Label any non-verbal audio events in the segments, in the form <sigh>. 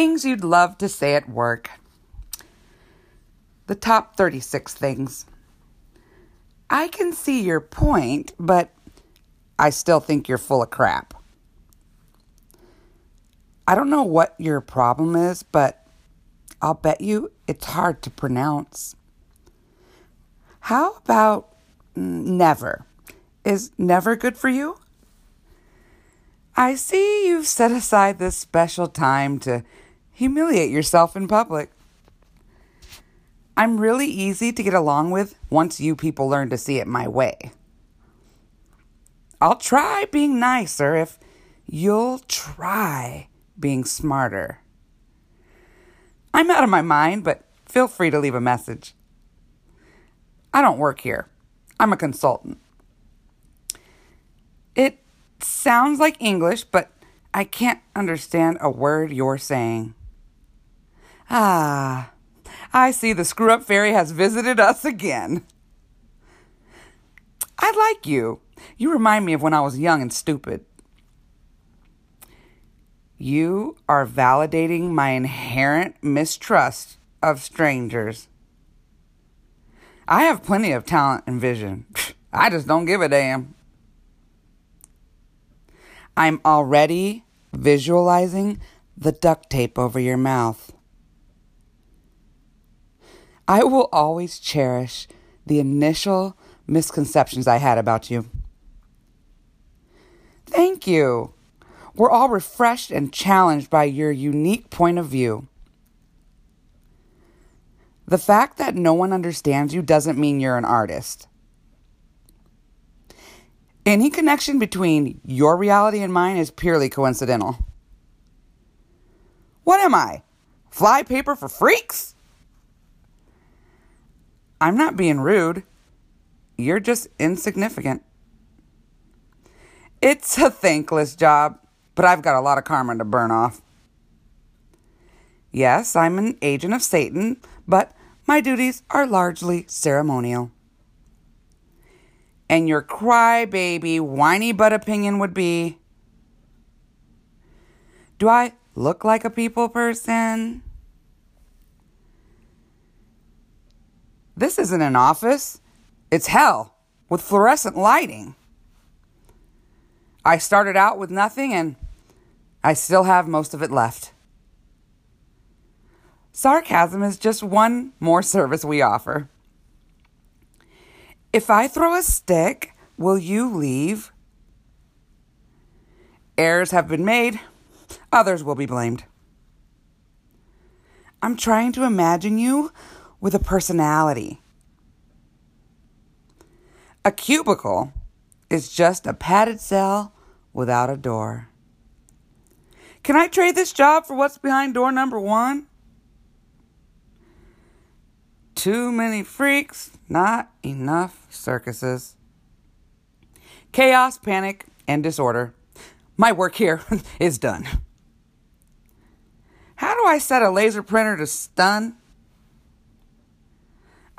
Things you'd love to say at work. The top 36 things. I can see your point, but I still think you're full of crap. I don't know what your problem is, but I'll bet you it's hard to pronounce. How about never? Is never good for you? I see you've set aside this special time to humiliate yourself in public. I'm really easy to get along with once you people learn to see it my way. I'll try being nicer if you'll try being smarter. I'm out of my mind, but feel free to leave a message. I don't work here, I'm a consultant. It sounds like English, but I can't understand a word you're saying. Ah, I see the screw up fairy has visited us again. I like you. You remind me of when I was young and stupid. You are validating my inherent mistrust of strangers. I have plenty of talent and vision. <laughs> I just don't give a damn. I'm already visualizing the duct tape over your mouth. I will always cherish the initial misconceptions I had about you. Thank you. We're all refreshed and challenged by your unique point of view. The fact that no one understands you doesn't mean you're an artist. Any connection between your reality and mine is purely coincidental. What am I? Fly paper for freaks? I'm not being rude. You're just insignificant. It's a thankless job but I've got a lot of karma to burn off. Yes, I'm an agent of Satan, but my duties are largely ceremonial. And your crybaby, whiny butt opinion would be Do I look like a people person? This isn't an office. It's hell with fluorescent lighting. I started out with nothing and I still have most of it left. Sarcasm is just one more service we offer. If I throw a stick, will you leave? Errors have been made, others will be blamed. I'm trying to imagine you with a personality. A cubicle is just a padded cell without a door. Can I trade this job for what's behind door number one? Too many freaks, not enough circuses. Chaos, panic, and disorder. My work here <laughs> is done. How do I set a laser printer to stun?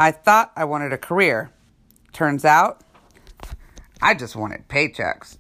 I thought I wanted a career. Turns out, I just wanted paychecks.